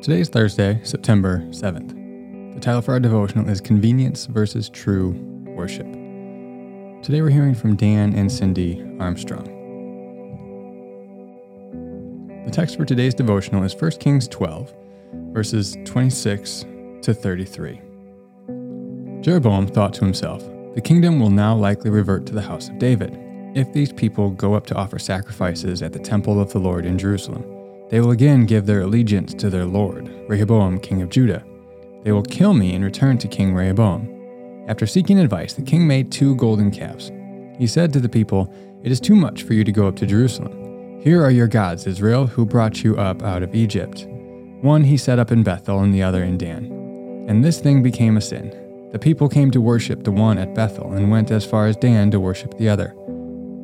Today is Thursday, September 7th. The title for our devotional is Convenience versus True Worship. Today we're hearing from Dan and Cindy Armstrong. The text for today's devotional is 1 Kings 12, verses 26 to 33. Jeroboam thought to himself, The kingdom will now likely revert to the house of David if these people go up to offer sacrifices at the temple of the Lord in Jerusalem. They will again give their allegiance to their Lord, Rehoboam, king of Judah. They will kill me and return to King Rehoboam. After seeking advice, the king made two golden calves. He said to the people, It is too much for you to go up to Jerusalem. Here are your gods, Israel, who brought you up out of Egypt. One he set up in Bethel and the other in Dan. And this thing became a sin. The people came to worship the one at Bethel and went as far as Dan to worship the other.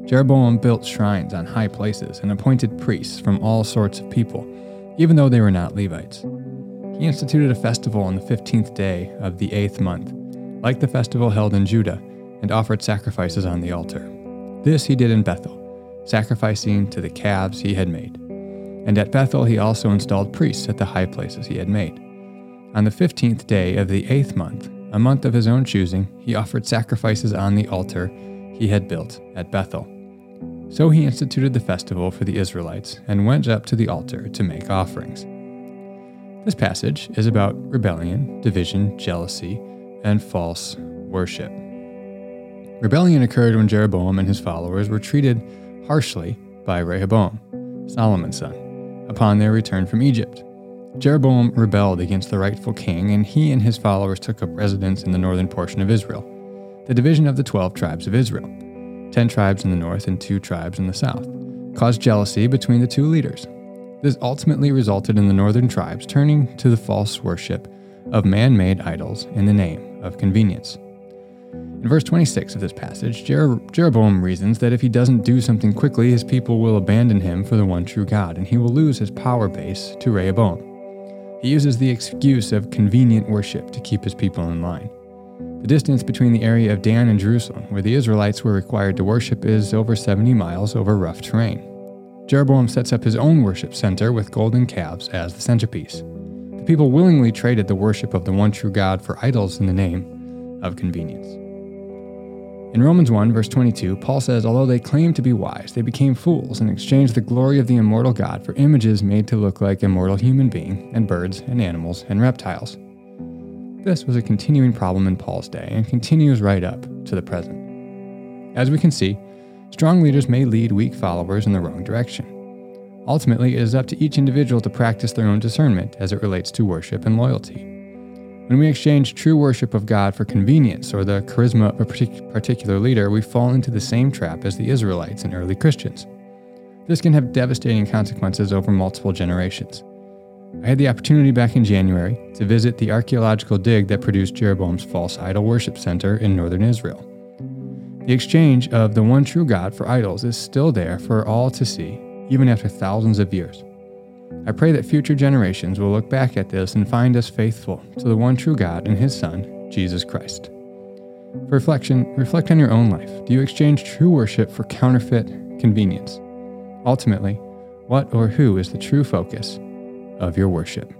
Jeroboam built shrines on high places and appointed priests from all sorts of people, even though they were not Levites. He instituted a festival on the fifteenth day of the eighth month, like the festival held in Judah, and offered sacrifices on the altar. This he did in Bethel, sacrificing to the calves he had made. And at Bethel he also installed priests at the high places he had made. On the fifteenth day of the eighth month, a month of his own choosing, he offered sacrifices on the altar he had built at Bethel. So he instituted the festival for the Israelites and went up to the altar to make offerings. This passage is about rebellion, division, jealousy, and false worship. Rebellion occurred when Jeroboam and his followers were treated harshly by Rehoboam, Solomon's son, upon their return from Egypt. Jeroboam rebelled against the rightful king, and he and his followers took up residence in the northern portion of Israel, the division of the twelve tribes of Israel. 10 tribes in the north and 2 tribes in the south, caused jealousy between the two leaders. This ultimately resulted in the northern tribes turning to the false worship of man made idols in the name of convenience. In verse 26 of this passage, Jer- Jeroboam reasons that if he doesn't do something quickly, his people will abandon him for the one true God, and he will lose his power base to Rehoboam. He uses the excuse of convenient worship to keep his people in line. The distance between the area of Dan and Jerusalem, where the Israelites were required to worship, is over 70 miles over rough terrain. Jeroboam sets up his own worship center with golden calves as the centerpiece. The people willingly traded the worship of the one true God for idols in the name of convenience. In Romans 1, verse 22, Paul says, Although they claimed to be wise, they became fools and exchanged the glory of the immortal God for images made to look like immortal human beings and birds and animals and reptiles. This was a continuing problem in Paul's day and continues right up to the present. As we can see, strong leaders may lead weak followers in the wrong direction. Ultimately, it is up to each individual to practice their own discernment as it relates to worship and loyalty. When we exchange true worship of God for convenience or the charisma of a particular leader, we fall into the same trap as the Israelites and early Christians. This can have devastating consequences over multiple generations. I had the opportunity back in January to visit the archaeological dig that produced Jeroboam's false idol worship center in northern Israel. The exchange of the one true God for idols is still there for all to see, even after thousands of years. I pray that future generations will look back at this and find us faithful to the one true God and His Son, Jesus Christ. For reflection, reflect on your own life. Do you exchange true worship for counterfeit convenience? Ultimately, what or who is the true focus of your worship.